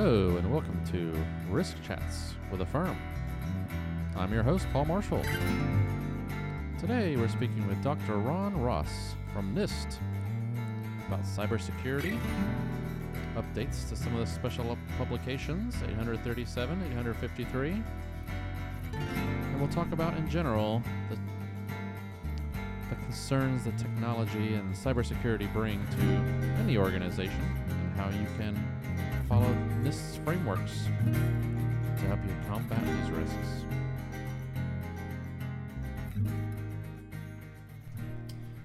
Hello, and welcome to Risk Chats with AFERM. I'm your host, Paul Marshall. Today, we're speaking with Dr. Ron Ross from NIST about cybersecurity, updates to some of the special publications 837, 853, and we'll talk about in general the, the concerns that technology and cybersecurity bring to any organization and how you can follow NIST's frameworks to help you combat these risks.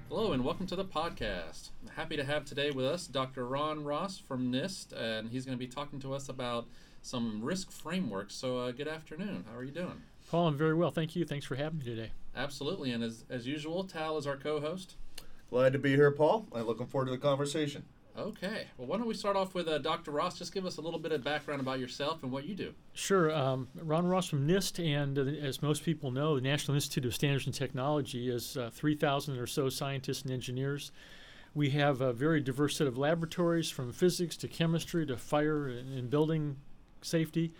Hello, and welcome to the podcast. Happy to have today with us Dr. Ron Ross from NIST, and he's going to be talking to us about some risk frameworks. So, uh, good afternoon. How are you doing? Paul, I'm very well. Thank you. Thanks for having me today. Absolutely. And as, as usual, Tal is our co host. Glad to be here, Paul. I'm looking forward to the conversation. Okay. Well, why don't we start off with uh, Dr. Ross? Just give us a little bit of background about yourself and what you do. Sure. Um, Ron Ross from NIST, and uh, as most people know, the National Institute of Standards and Technology is uh, 3,000 or so scientists and engineers. We have a very diverse set of laboratories from physics to chemistry to fire and, building safety.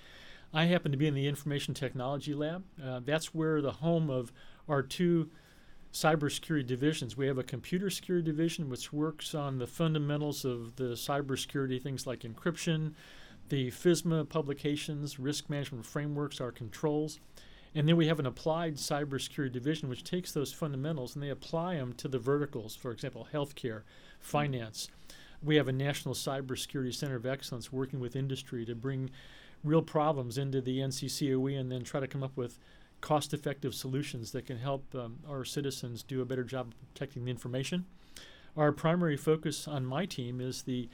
I happen to be in the information technology lab. Uh, that's where the home of our two cybersecurity divisions. We have a computer security division which works on the fundamentals of the cybersecurity, things like encryption, the FISMA publications, risk management frameworks, our controls. And then we have an applied cybersecurity division which takes those fundamentals and they apply them to the verticals, for example, healthcare, finance. We have a National Cybersecurity Center of Excellence working with industry to bring real problems into the NCCOE and then try to come up with cost effective solutions that can help um, our citizens do a better job of protecting the information. Our primary focus on my team is the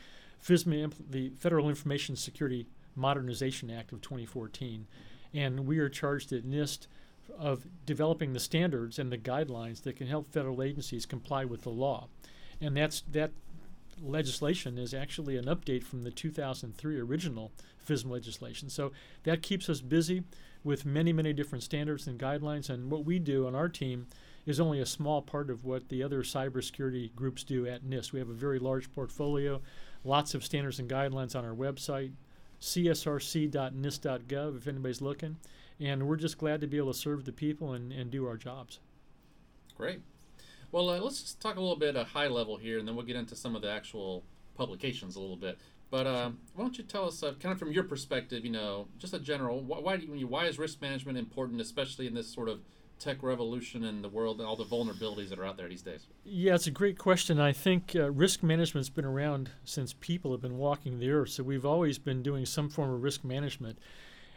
FISMA, impl- the Federal Information Security Modernization Act of 2014. And we are charged at NIST of developing the standards and the guidelines that can help federal agencies comply with the law. And that's that legislation is actually an update from the 2003 original FISMA legislation. So that keeps us busy with many, many different standards and guidelines. And what we do on our team is only a small part of what the other cybersecurity groups do at NIST. We have a very large portfolio, lots of standards and guidelines on our website, csrc.nist.gov if anybody's looking. And we're just glad to be able to serve the people and, and do our jobs. Great. Well, uh, let's just talk a little bit at a high level here, and then we'll get into some of the actual publications a little bit. But uh, why don't you tell us, uh, kind of from your perspective, you know, just a general, why, why, do you, why is risk management important, especially in this sort of tech revolution in the world and all the vulnerabilities that are out there these days? Yeah, it's a great question. I think uh, risk management's been around since people have been walking the earth, so we've always been doing some form of risk management.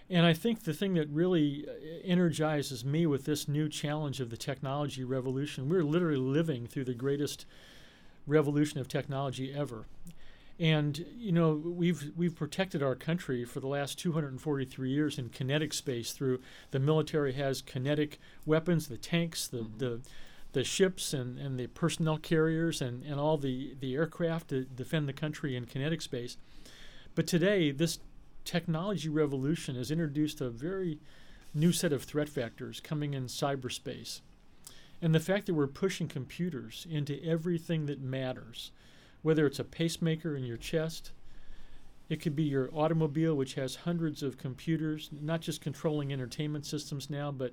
And I think the thing that really uh, energizes me with this new challenge of the technology revolution, we're literally living through the greatest revolution of technology ever. And you know we've we've protected our country for the last 243 years in kinetic space through the military has kinetic weapons, the tanks, the mm-hmm. the, the ships and, and the personnel carriers and, and all the, the aircraft to defend the country in kinetic space. But today this technology revolution has introduced a very new set of threat factors coming in cyberspace. And the fact that we're pushing computers into everything that matters whether it's a pacemaker in your chest, it could be your automobile, which has hundreds of computers, not just controlling entertainment systems now, but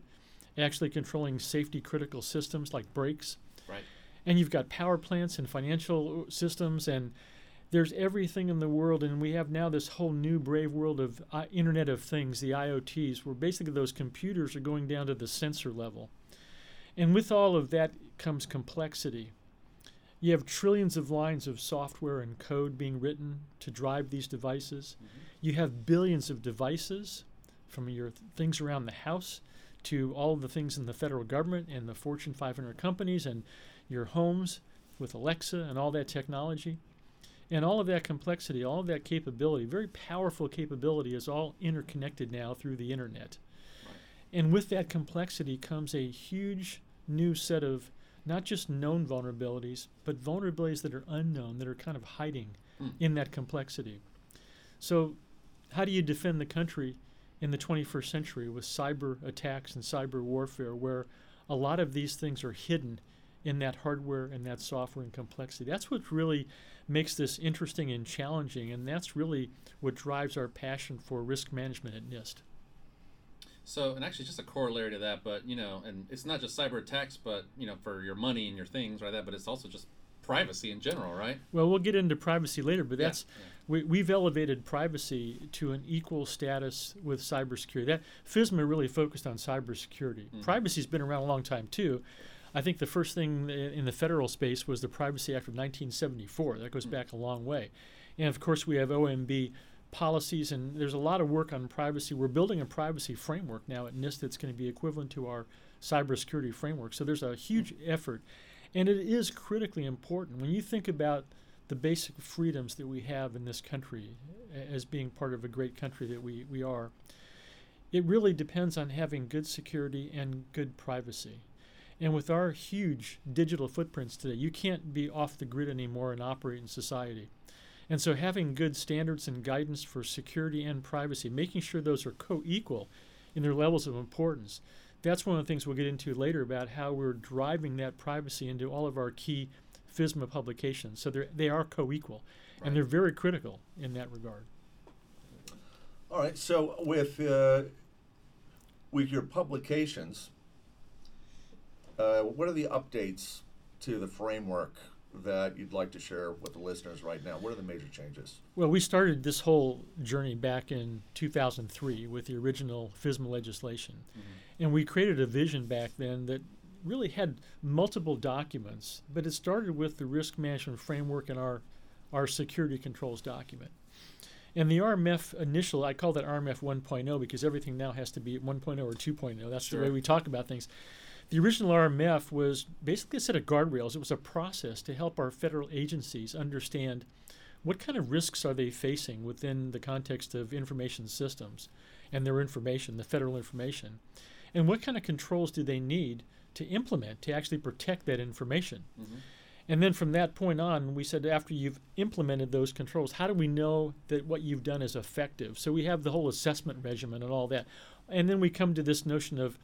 actually controlling safety critical systems like brakes. Right. And you've got power plants and financial systems, and there's everything in the world. And we have now this whole new brave world of uh, Internet of Things, the IoTs, where basically those computers are going down to the sensor level. And with all of that comes complexity. You have trillions of lines of software and code being written to drive these devices. Mm-hmm. You have billions of devices from your th- things around the house to all of the things in the federal government and the Fortune 500 companies and your homes with Alexa and all that technology. And all of that complexity, all of that capability, very powerful capability, is all interconnected now through the internet. Right. And with that complexity comes a huge new set of not just known vulnerabilities, but vulnerabilities that are unknown, that are kind of hiding mm. in that complexity. So, how do you defend the country in the 21st century with cyber attacks and cyber warfare, where a lot of these things are hidden in that hardware and that software and complexity. That's what really makes this interesting and challenging, and that's really what drives our passion for risk management at NIST. So, and actually, just a corollary to that, but you know, and it's not just cyber attacks, but you know, for your money and your things, right? That, but it's also just privacy in general, right? Well, we'll get into privacy later, but that's yeah. we, we've elevated privacy to an equal status with cybersecurity. That FISMA really focused on cybersecurity. Mhm. Privacy's been around a long time too. I think the first thing in the federal space was the Privacy Act of 1974. That goes Mm. back a long way, and of course we have OMB policies, and there's a lot of work on privacy. We're building a privacy framework now at NIST that's going to be equivalent to our cybersecurity framework. So there's a huge effort, and it is critically important when you think about the basic freedoms that we have in this country as being part of a great country that we, we are. It really depends on having good security and good privacy. And with our huge digital footprints today, you can't be off the grid anymore and operate in society. And so, having good standards and guidance for security and privacy, making sure those are co equal in their levels of importance, that's one of the things we'll get into later about how we're driving that privacy into all of our key FISMA publications. So they're, they are co equal, Right. and they're very critical in that regard. All right. So with uh, with your publications, uh, what are the updates to the framework that you'd like to share with the listeners right now? What are the major changes? Well, we started this whole journey back in 2003 with the original FISMA legislation. Mm-hmm. And we created a vision back then that really had multiple documents, but it started with the risk management framework and our, our security controls document. And the RMF initial, I call that RMF 1.0 because everything now has to be 1.0 or 2.0. That's the way we talk about things. The original RMF was basically a set of guardrails. It was a process to help our federal agencies understand what kind of risks are they facing within the context of information systems and their information, the federal information, and what kind of controls do they need to implement to actually protect that information. Mhm. And then from that point on, we said after you've implemented those controls, how do we know that what you've done is effective? So we have the whole assessment regimen and all that. And then we come to this notion of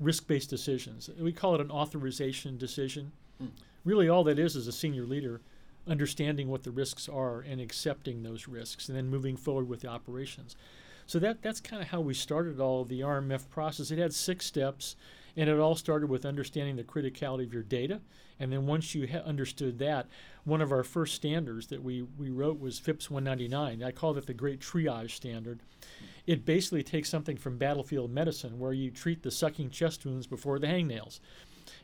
risk based decisions. We call it an authorization decision. Hmm. Really, all that is is a senior leader understanding what the risks are and accepting those risks and then moving forward with the operations. So that, that's kind of how we started all the RMF process. It had six steps, and it all started with understanding the criticality of your data. And then once you ha- understood that, one of our first standards that we, we wrote was FIPS 199. I called it the Great Triage Standard. It basically takes something from battlefield medicine where you treat the sucking chest wounds before the hangnails.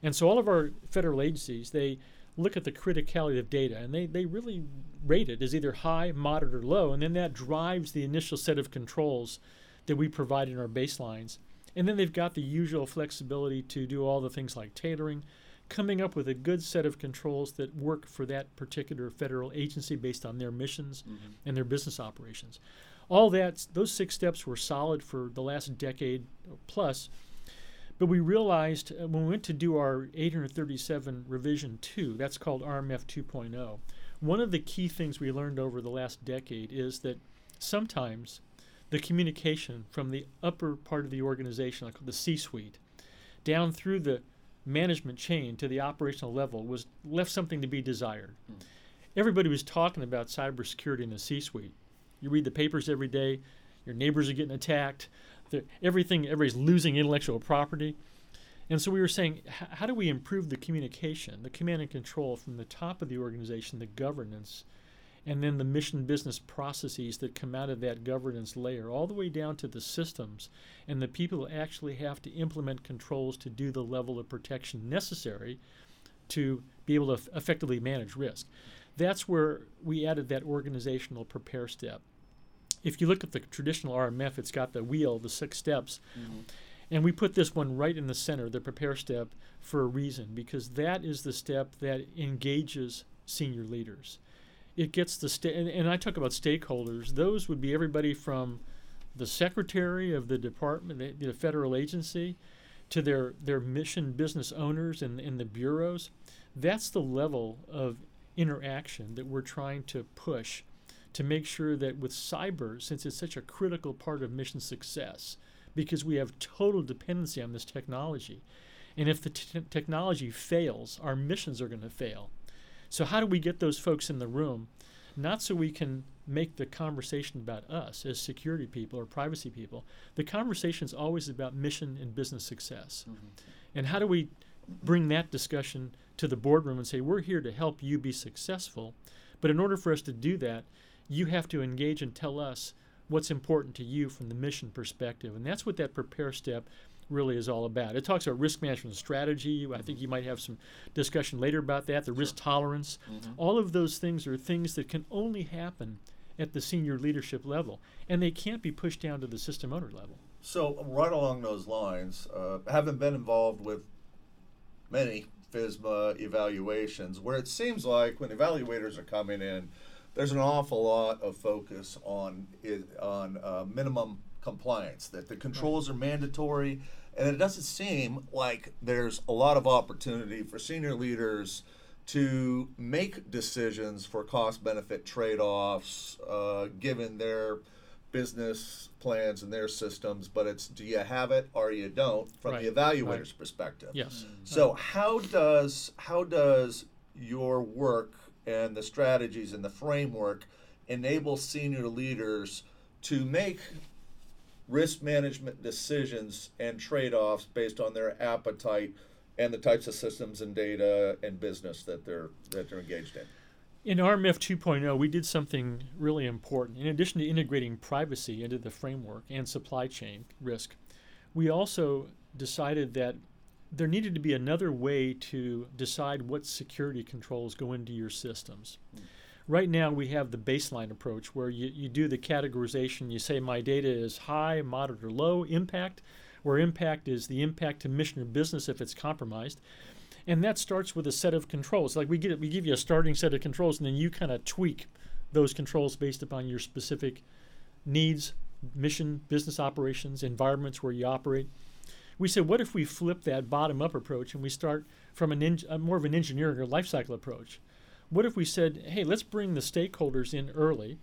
And so all of our federal agencies, they look at the criticality of data and they, they really rate it as either high, moderate, or low. And then that drives the initial set of controls that we provide in our baselines. And then they've got the usual flexibility to do all the things like tailoring, coming up with a good set of controls that work for that particular federal agency based on their missions Mhm. and their business operations. All that, those six steps were solid for the last decade plus. But we realized uh, when we went to do our 837 revision 2, that's called RMF 2.0, one of the key things we learned over the last decade is that sometimes the communication from the upper part of the organization, like the C suite, down through the management chain to the operational level was left something to be desired. Hmm. Everybody was talking about cybersecurity in the C suite. You read the papers every day, your neighbors are getting attacked, the, everything, everybody's losing intellectual property. And so we were saying, how do we improve the communication, the command and control from the top of the organization, the governance, and then the mission business processes that come out of that governance layer, all the way down to the systems and the people that actually have to implement controls to do the level of protection necessary to be able to f- effectively manage risk. That's where we added that organizational prepare step. If you look at the traditional RMF, it's got the wheel, the six steps, Mhm. and we put this one right in the center, the prepare step, for a reason, because that is the step that engages senior leaders. It gets the and, and I talk about stakeholders. Those would be everybody from the secretary of the department, the, the federal agency, to their their mission business owners and in the bureaus. That's the level of interaction that we're trying to push to make sure that with cyber, since it's such a critical part of mission success, because we have total dependency on this technology. And if the t- technology fails, our missions are going to fail. So, how do we get those folks in the room? Not so we can make the conversation about us as security people or privacy people. The conversation is always about mission and business success. Mm-hmm. And how do we bring that discussion to the boardroom and say, we're here to help you be successful? But in order for us to do that, you have to engage and tell us what's important to you from the mission perspective. And that's what that prepare step really is all about. It talks about risk management strategy. I think you might have some discussion later about that, the sure. risk tolerance. Mm-hmm. All of those things are things that can only happen at the senior leadership level, and they can't be pushed down to the system owner level. So, right along those lines, uh, having been involved with many FISMA evaluations, where it seems like when evaluators are coming in, there's an awful lot of focus on on uh, minimum compliance, that the controls right. are mandatory, and it doesn't seem like there's a lot of opportunity for senior leaders to make decisions for cost benefit trade offs uh, given their business plans and their systems, but it's do you have it or you don't from right. the evaluator's right. perspective. Yes. So how does how does your work and the strategies and the framework enable senior leaders to make risk management decisions and trade-offs based on their appetite and the types of systems and data and business that they're that they're engaged in. In RMF 2.0, we did something really important. In addition to integrating privacy into the framework and supply chain risk, we also decided that there needed to be another way to decide what security controls go into your systems. Mm. Right now, we have the baseline approach where you, you do the categorization. You say, my data is high, moderate, or low impact, where impact is the impact to mission or business if it's compromised. And that starts with a set of controls. Like we get we give you a starting set of controls, and then you kind of tweak those controls based upon your specific needs, mission, business operations, environments where you operate. We said, what if we flip that bottom up approach and we start from an en- more of an engineering or life cycle approach? What if we said, hey, let's bring the stakeholders in early?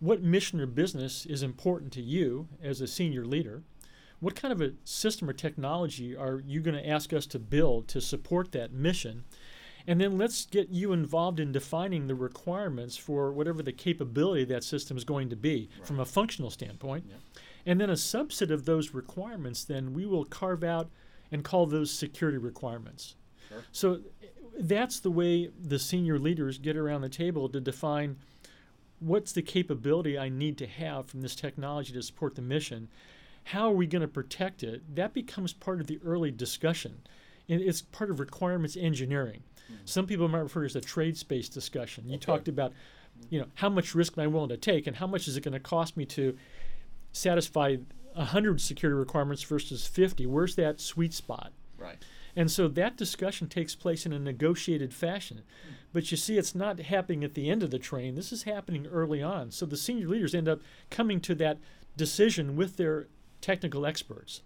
What mission or business is important to you as a senior leader? What kind of a system or technology are you going to ask us to build to support that mission? And then let's get you involved in defining the requirements for whatever the capability of that system is going to be right. from a functional standpoint. Yeah. And then a subset of those requirements, then we will carve out and call those security requirements. Sure. So that's the way the senior leaders get around the table to define what's the capability I need to have from this technology to support the mission. How are we going to protect it? That becomes part of the early discussion. And it's part of requirements engineering. Mm-hmm. Some people might refer to as a trade space discussion. You okay. talked about, you know, how much risk am I willing to take and how much is it going to cost me to satisfy 100 security requirements versus 50? Where's that sweet spot? Right. And so that discussion takes place in a negotiated fashion. But you see, it's not happening at the end of the train. This is happening early on. So the senior leaders end up coming to that decision with their technical experts.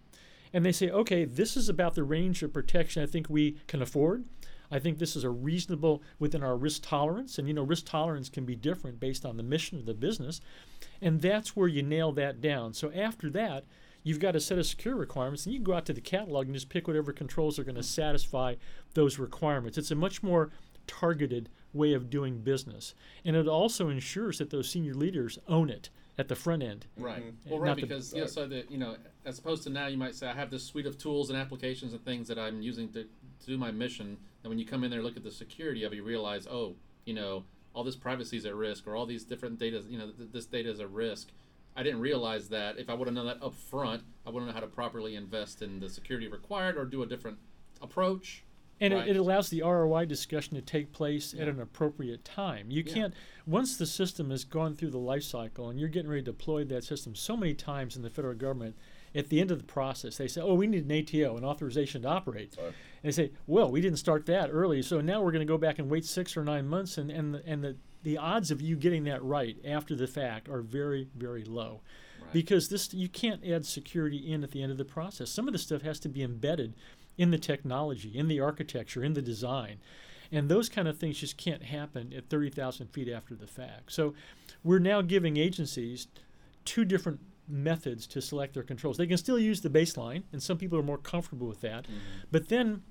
And they say, okay, this is about the range of protection I think we can afford. I think this is a reasonable within our risk tolerance. And you know, risk tolerance can be different based on the mission of the business. And that's where you nail that down. So after that, you've got a set of secure requirements, and you can go out to the catalog and just pick whatever controls are going to satisfy those requirements. It's a much more targeted way of doing business. And it also ensures that those senior leaders own it at the front end. Right. Mm-hmm. Well, right, because the, yeah, so that you know, as opposed to now, you might say I have this suite of tools and applications and things that I'm using to, to do my mission. And when you come in there, and look at the security of it, you realize, oh, you know, all this privacy is at risk, or all these different data, you know, th- this data is at risk. I didn't realize that. If I would have known that up front, I wouldn't know how to properly invest in the security required or do a different approach. And right. it, it, allows the ROI discussion to take place yeah. at an appropriate time. You yeah. can't once the system has gone through the life cycle and you're getting ready to deploy that system so many times in the federal government, at the end of the process, they say, "Oh, we need an ATO, an authorization to operate." Right. And they say, "Well, we didn't start that early, so now we're going to go back and wait six or nine months, and and the, and the the odds of you getting that right after the fact are very very low." Right. Because this you can't add security in at the end of the process. Some of the stuff has to be embedded in the technology, in the architecture, in the design. And those kind of things just can't happen at 30,000 feet after the fact. So we're now giving agencies two different methods to select their controls. They can still use the baseline, and some people are more comfortable with that. Mhm. But then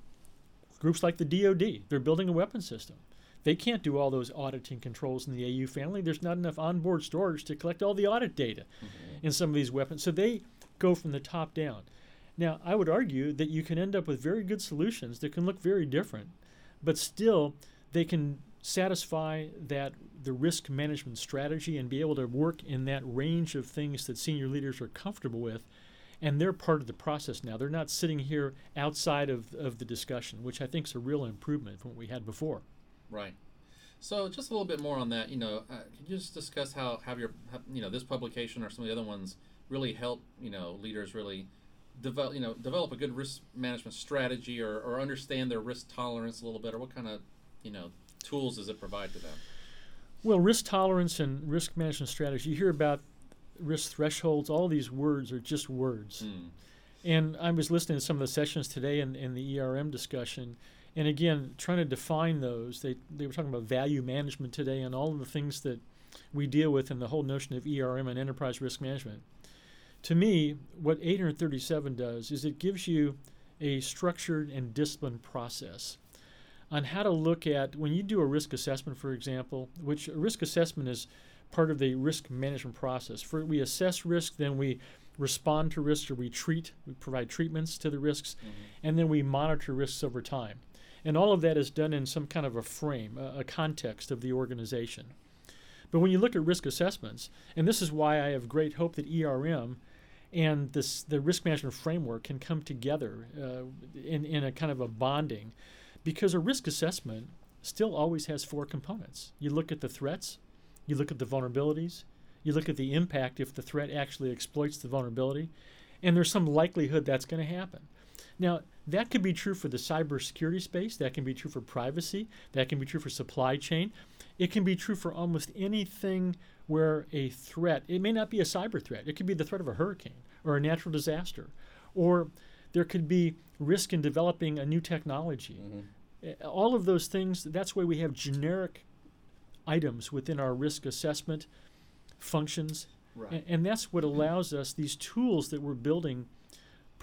groups like the DoD, they're building a weapon system. They can't do all those auditing controls in the AU family. There's not enough onboard storage to collect all the audit data Mhm. in some of these weapons. So they go from the top down. Now, I would argue that you can end up with very good solutions that can look very different, but still they can satisfy that the risk management strategy and be able to work in that range of things that senior leaders are comfortable with. And they're part of the process now. They're not sitting here outside of, of the discussion, which I think is a real improvement from what we had before. Right. So just a little bit more on that. You know, uh, could you just discuss how have your you know this publication or some of the other ones really help you know leaders really develop you know develop a good risk management strategy or, or understand their risk tolerance a little bit or what kind of you know tools does it provide to them? Well, risk tolerance and risk management strategy, you hear about risk thresholds, all these words are just words. Mm. And I was listening to some of the sessions today in, in the ERM discussion, and again, trying to define those. They, they were talking about value management today and all of the things that we deal with in the whole notion of ERM and enterprise risk management. To me, what 837 does is it gives you a structured and disciplined process on how to look at when you do a risk assessment, for example, which a risk assessment is part of the risk management process. For we assess risk, then we respond to risks or we treat, we provide treatments to the risks, Mhm. and then we monitor risks over time. And all of that is done in some kind of a frame, a, a context of the organization. But when you look at risk assessments, and this is why I have great hope that ERM and this the risk management framework can come together uh, in, in a kind of a bonding, because a risk assessment still always has four components. You look at the threats, you look at the vulnerabilities, you look at the impact if the threat actually exploits the vulnerability, and there's some likelihood that's going to happen. Now, that could be true for the cybersecurity space, that can be true for privacy, that can be true for supply chain. It can be true for almost anything where a threat, it may not be a cyber threat, it could be the threat of a hurricane or a natural disaster, or there could be risk in developing a new technology. Mhm. Uh, All of those things, that's why we have generic items within our risk assessment functions Right. and, and that's what allows us these tools that we're building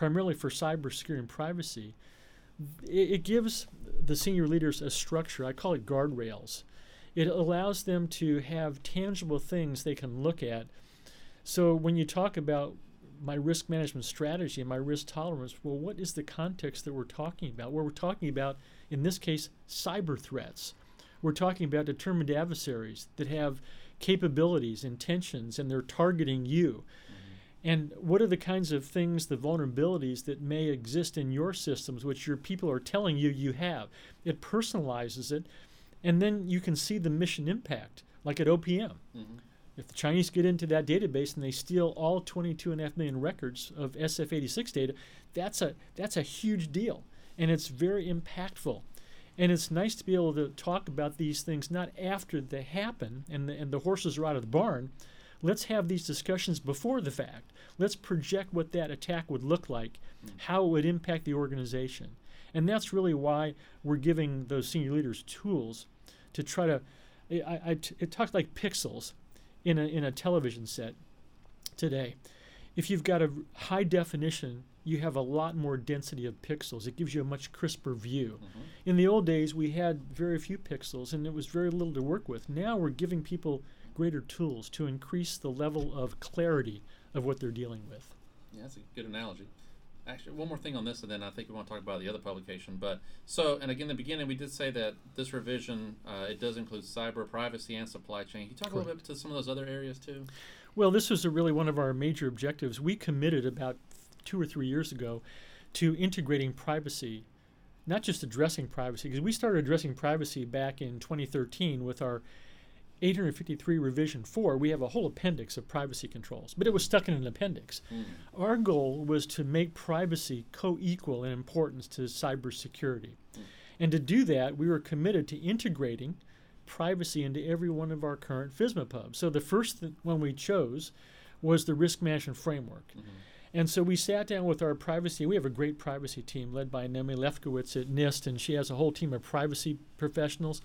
primarily for cybersecurity and privacy. It, it gives the senior leaders a structure. I call it guardrails. It allows them to have tangible things they can look at. So when you talk about my risk management strategy and my risk tolerance, well, what is the context that we're talking about? Well, we're talking about, in this case, cyber threats. We're talking about determined adversaries that have capabilities, intentions, and they're targeting you. And what are the kinds of things, the vulnerabilities that may exist in your systems, which your people are telling you you have? It personalizes it, and then you can see the mission impact, like at OPM. Mhm. If the Chinese get into that database and they steal all 22.5 million records of SF86 data, that's a that's a huge deal, and it's very impactful. And it's nice to be able to talk about these things not after they happen and the, and the horses are out of the barn. Let's have these discussions before the fact. Let's project what that attack would look like, how it would impact the organization. And that's really why we're giving those senior leaders tools to try to. I, I t- it talks like pixels in a, in a television set today. If you've got a high definition, you have a lot more density of pixels. It gives you a much crisper view. Mhm. In the old days, we had very few pixels and it was very little to work with. Now we're giving people greater tools to increase the level of clarity of what they're dealing with. Yeah, that's a good analogy. Actually, one more thing on this, and then I think we want to talk about the other publication. But so, and again, in the beginning, we did say that this revision uh, it does include cyber privacy and supply chain. Can you talk a little bit to some of those other areas too? Well, this was a really one of our major objectives. We committed about two or three years ago to integrating privacy, not just addressing privacy, because we started addressing privacy back in 2013 with our 853 revision 4. We have a whole appendix of privacy controls, but it was stuck in an appendix. Mm. Our goal was to make privacy co equal in importance to cybersecurity. Mm. And to do that, we were committed to integrating privacy into every one of our current FISMA pubs. So the first th- one we chose was the risk management framework. Mhm. And so we sat down with our privacy. We have a great privacy team led by Naomi Lefkovitz at NIST, and she has a whole team of privacy professionals.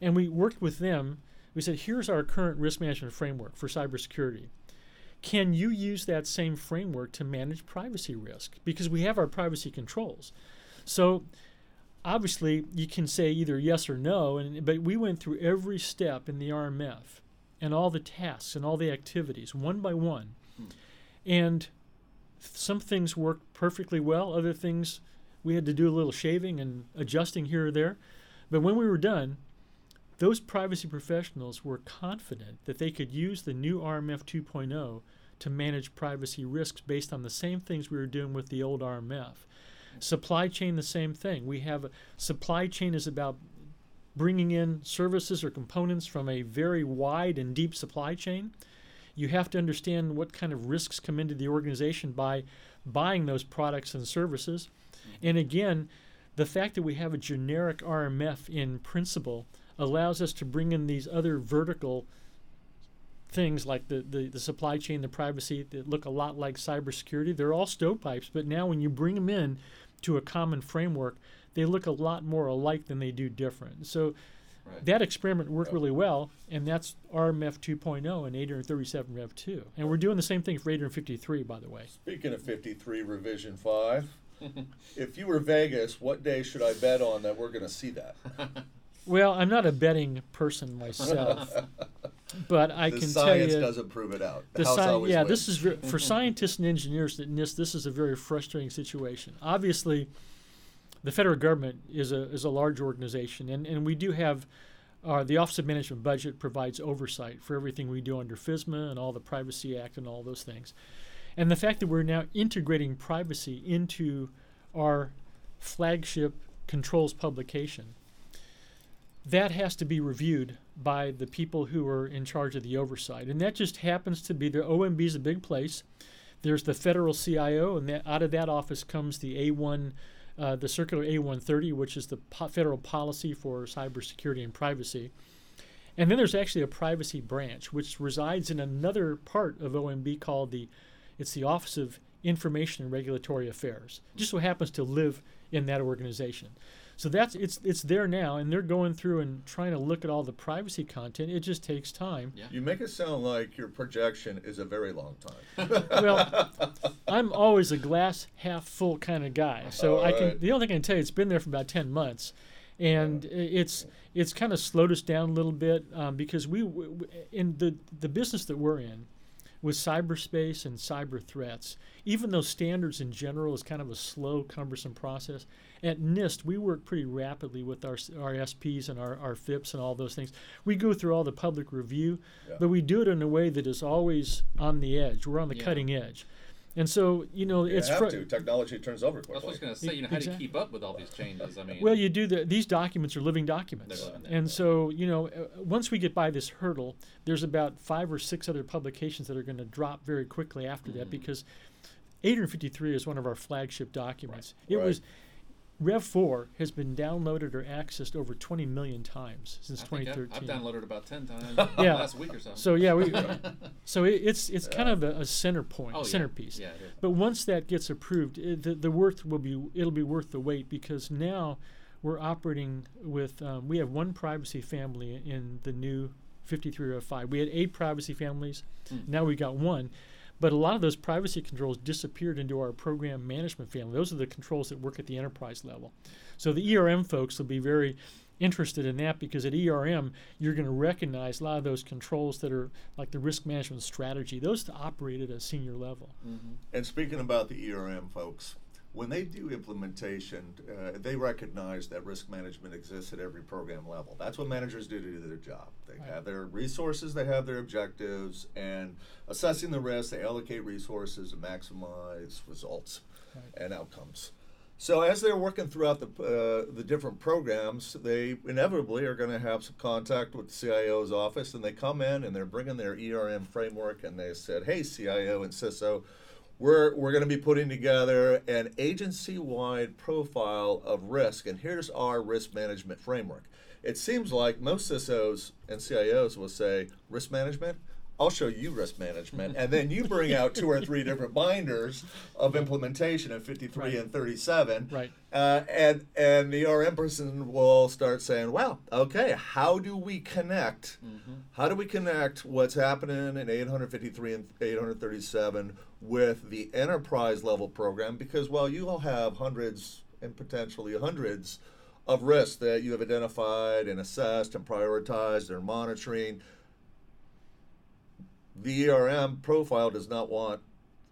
And we worked with them. We said, here's our current risk management framework for cybersecurity. can you use that same framework to manage privacy risk? Because we have our privacy controls. So obviously you can say either yes or no, and but we went through every step in the RMF and all the tasks and all the activities one by one. And some things worked perfectly well, other things we had to do a little shaving and adjusting here or there. But when we were done, those privacy professionals were confident that they could use the new RMF 2.0 to manage privacy risks based on the same things we were doing with the old RMF. Supply chain, the same thing. We have a supply chain is about bringing in services or components from a very wide and deep supply chain. You have to understand what kind of risks come into the organization by buying those products and services. And again, the fact that we have a generic RMF in principle allows us to bring in these other vertical things like the, the, the, supply chain, the privacy that look a lot like cybersecurity. They're all stovepipes, but now when you bring them in to a common framework, they look a lot more alike than they do different. So right. that experiment worked really well, and that's RMF 2.0 and 837 Rev 2. And we're doing the same thing for 853, by the way. Speaking of 53 Revision 5, if you were Vegas, what day should I bet on that we're going to see that? Well, I'm not a betting person myself, but I the can tell you science doesn't prove it out. The, the sci- yeah, wins. this is re- for scientists and engineers that NIST. This is a very frustrating situation. Obviously, the federal government is a is a large organization, and and we do have. Uh, the Office of Management Budget provides oversight for everything we do under FISMA and all the Privacy Act and all those things. And the fact that we're now integrating privacy into our flagship controls publication that has to be reviewed by the people who are in charge of the oversight. And that just happens to be the OMB is a big place. There's the federal CIO, and that, out of that office comes the A1, uh, the circular A130, which is the po- federal policy for cybersecurity and privacy. And then there's actually a privacy branch, which resides in another part of OMB called the, it's the Office of Information and Regulatory Affairs. Just so happens to live in that organization. So that's it's it's there now, and they're going through and trying to look at all the privacy content. It just takes time. Yeah. You make it sound like your projection is a very long time. well, I'm always a glass half full kind of guy, so all I can. Right. The only thing I can tell you, it's been there for about ten months, and yeah. it's it's kind of slowed us down a little bit um, because we, we in the the business that we're in with cyberspace and cyber threats, even though standards in general is kind of a slow, cumbersome process, at NIST, we work pretty rapidly with our, our SPs and our, our FIPS and all those things. We go through all the public review, yeah. but we do it in a way that is always on the edge. We're on the yeah. cutting edge. And so, you know, you it's have fr- to. Technology turns over quickly. I was going to say, you know, how exactly. do you keep up with all these changes? I mean, well, you do. The, these documents are living documents, living and so you know, uh, once we get by this hurdle, there's about five or six other publications that are going to drop very quickly after mm-hmm. that because 853 is one of our flagship documents. Right. It right. was Rev 4 has been downloaded or accessed over 20 million times since I 2013. I've, I've, downloaded about 10 times yeah. last week or so. So yeah, we so it, it's it's kind of a, a, center point, oh, centerpiece. Yeah. yeah but once that gets approved, it, the the worth will be it'll be worth the wait because now we're operating with um, we have one privacy family in the new 5305. We had eight privacy families. Mm. Now we've got one. But a lot of those privacy controls disappeared into our program management family. Those are the controls that work at the enterprise level. So the ERM folks will be very interested in that because at ERM you're going to recognize a lot of those controls that are like the risk management strategy. Those to operate at a senior level. Mm-hmm. And speaking about the ERM folks, when they do implementation, uh, they recognize that risk management exists at every program level. That's what managers do to do their job. They right. have their resources, they have their objectives, and assessing the risk, they allocate resources to maximize results right. and outcomes. So as they're working throughout the uh, the different programs, they inevitably are going to have some contact with the CIO's office, and they come in and they're bringing their ERM framework, and they said, "Hey, CIO and CISO." We're, we're going to be putting together an agency wide profile of risk, and here's our risk management framework. It seems like most CISOs and CIOs will say, risk management? I'll show you risk management, and then you bring out two or three different binders of implementation in 53 Right. and 37. Right. Uh, and and the RM person will start saying, "Well, okay, how do we connect? How do we connect what's happening in 853 and 837 with the enterprise level program? Because well, you all have hundreds and potentially hundreds of risks that you have identified and assessed and prioritized and monitoring. The ERM profile does not want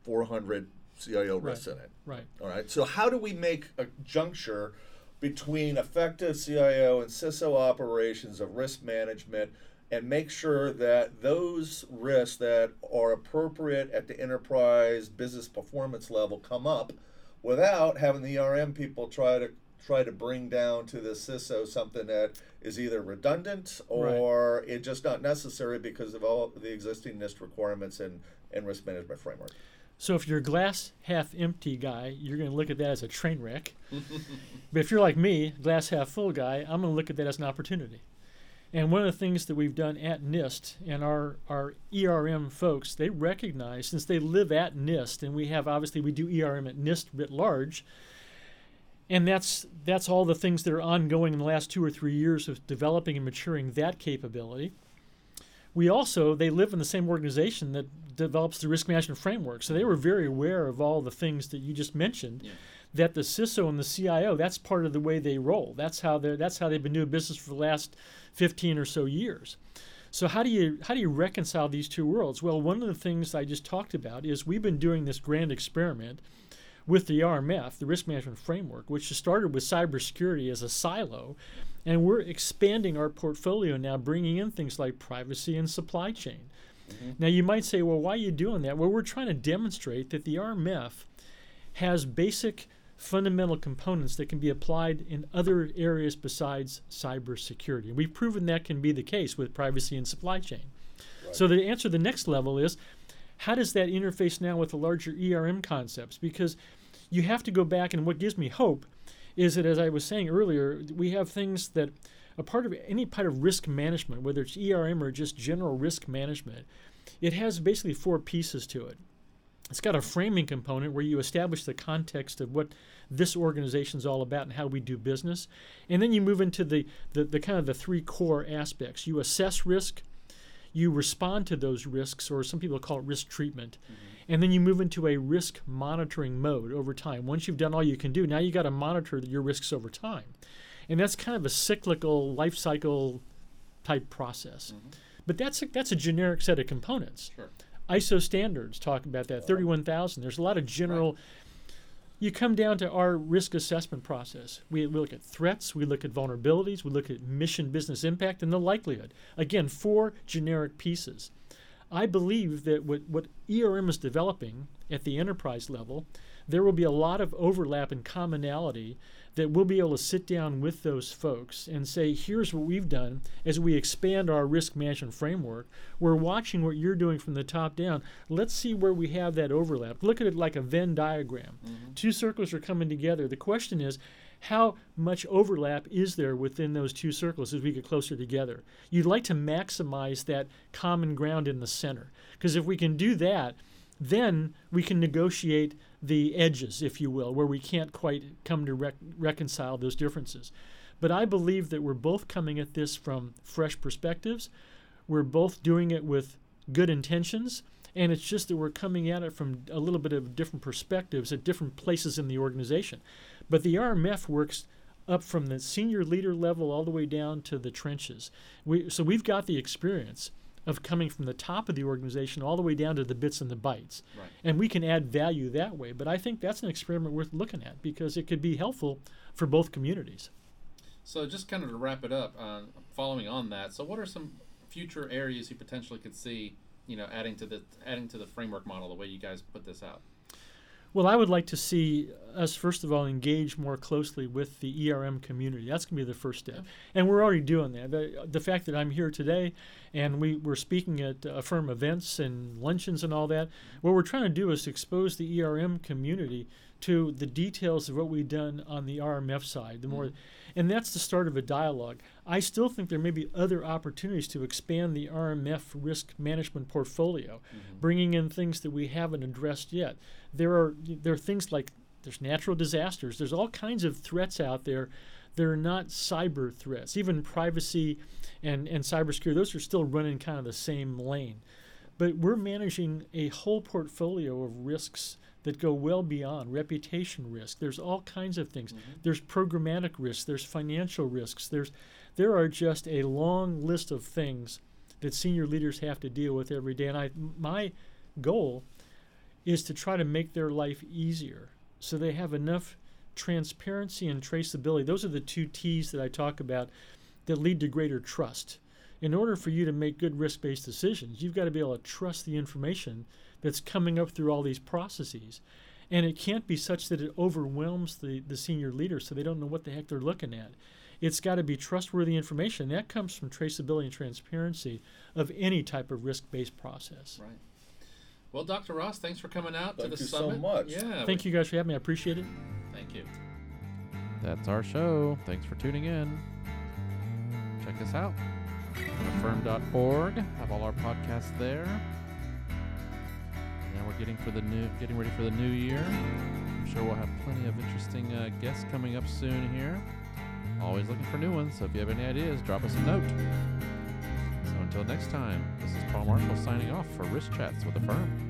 400 CIO risks in it. Right. All right. So how do we make a juncture between effective CIO and CISO operations of risk management and make sure that those risks that are appropriate at the enterprise business performance level come up without having the ERM people try to try to bring down to the CISO something that is either redundant or it just not necessary because of all the existing NIST requirements and, and risk management framework. So if you're a glass half empty guy, you're going to look at that as a train wreck. but if you're like me, glass half full guy, I'm going to look at that as an opportunity. And one of the things that we've done at NIST and our, our ERM folks, they recognize since they live at NIST, and we have obviously we do ERM at NIST writ large, and that's that's all the things that are ongoing in the last two or three years of developing and maturing that capability. We also they live in the same organization that develops the risk management framework, so they were very aware of all the things that you just mentioned. Yeah. That the CISO and the CIO, that's part of the way they roll. That's how they that's how they've been doing business for the last 15 or so years. So how do you how do you reconcile these two worlds? Well, one of the things I just talked about is we've been doing this grand experiment with the RMF, the risk management framework, which started with cybersecurity as a silo, and we're expanding our portfolio now, bringing in things like privacy and supply chain. Now, you might say, well, why are you doing that? Well, we're trying to demonstrate that the RMF has basic fundamental components that can be applied in other areas besides cybersecurity. And we've proven that can be the case with privacy and supply chain. So the answer to the next level is how does that interface now with the larger ERM concepts? Because you have to go back, and what gives me hope is that, as I was saying earlier, we have things that a part of any part of risk management, whether it's ERM or just general risk management, it has basically four pieces to it. It's got a framing component where you establish the context of what this organization is all about and how we do business. And then you move into the, the, the kind of the three core aspects. You assess risk, you respond to those risks, or some people call it risk treatment. And then you move into a risk monitoring mode over time. Once you've done all you can do, now you got to monitor your risks over time. And that's kind of a cyclical life cycle type process. Mm-hmm. But that's a, that's a generic set of components. Sure. ISO standards talk about that. 31,000. There's a lot of general. You come down to our risk assessment process. We, we look at threats, we look at vulnerabilities, we look at mission business impact, and the likelihood. Again, four generic pieces. I believe that what, what ERM is developing at the enterprise level, there will be a lot of overlap and commonality that we'll be able to sit down with those folks and say, here's what we've done as we expand our risk management framework. We're watching what you're doing from the top down. Let's see where we have that overlap. Look at it like a Venn diagram. Two circles are coming together. The question is, how much overlap is there within those two circles as we get closer together? You'd like to maximize that common ground in the center. Because if we can do that, then we can negotiate the edges, if you will, where we can't quite come to rec- reconcile those differences. But I believe that we're both coming at this from fresh perspectives. We're both doing it with good intentions, and it's just that we're coming at it from a little bit of different perspectives at different places in the organization. But the RMF works up from the senior leader level all the way down to the trenches. We, so we've got the experience of coming from the top of the organization all the way down to the bits and the bytes. Right. And we can add value that way. But I think that's an experiment worth looking at because it could be helpful for both communities. So just kind of to wrap it up, uh, following on that, so what are some future areas you potentially could see, you know, adding to the adding to the framework model the way you guys put this out? Well, I would like to see us, first of all, engage more closely with the ERM community. That's going to be the first step. And we're already doing that. The, the fact that I'm here today and we, we're speaking at uh, firm events and luncheons and all that, what we're trying to do is expose the ERM community to the details of what we've done on the RMF side. The more, Mhm. and that's the start of a dialogue. I still think there may be other opportunities to expand the RMF risk management portfolio, bringing in things that we haven't addressed yet. There are there are things like there's natural disasters. There's all kinds of threats out there. They're not cyber threats. Even privacy and and cybersecurity. Those are still running kind of the same lane. But we're managing a whole portfolio of risks that go well beyond reputation risk. There's all kinds of things. Mm-hmm. There's programmatic risks. There's financial risks. There's there are just a long list of things that senior leaders have to deal with every day. And I my goal is to try to make their life easier so they have enough transparency and traceability. Those are the two T's that I talk about that lead to greater trust. In order for you to make good risk based decisions, you've got to be able to trust the information that's coming up through all these processes. And it can't be such that it overwhelms the, the senior leader so they don't know what the heck they're looking at. It's got to be trustworthy information. That comes from traceability and transparency of any type of risk based process. Right. Well, Dr. Ross, thanks for coming out Thank to the summit. Thank you so much. Yeah. Thank you guys for having me. I appreciate it. Thank you. That's our show. Thanks for tuning in. Check us out. AFERM.org. Have all our podcasts there. Now we're getting for the new, getting ready for the new year. I'm sure we'll have plenty of interesting uh, guests coming up soon here. Always looking for new ones. So if you have any ideas, drop us a note. So until next time, this is Paul Marshall signing off for Risk Chats with AFERM.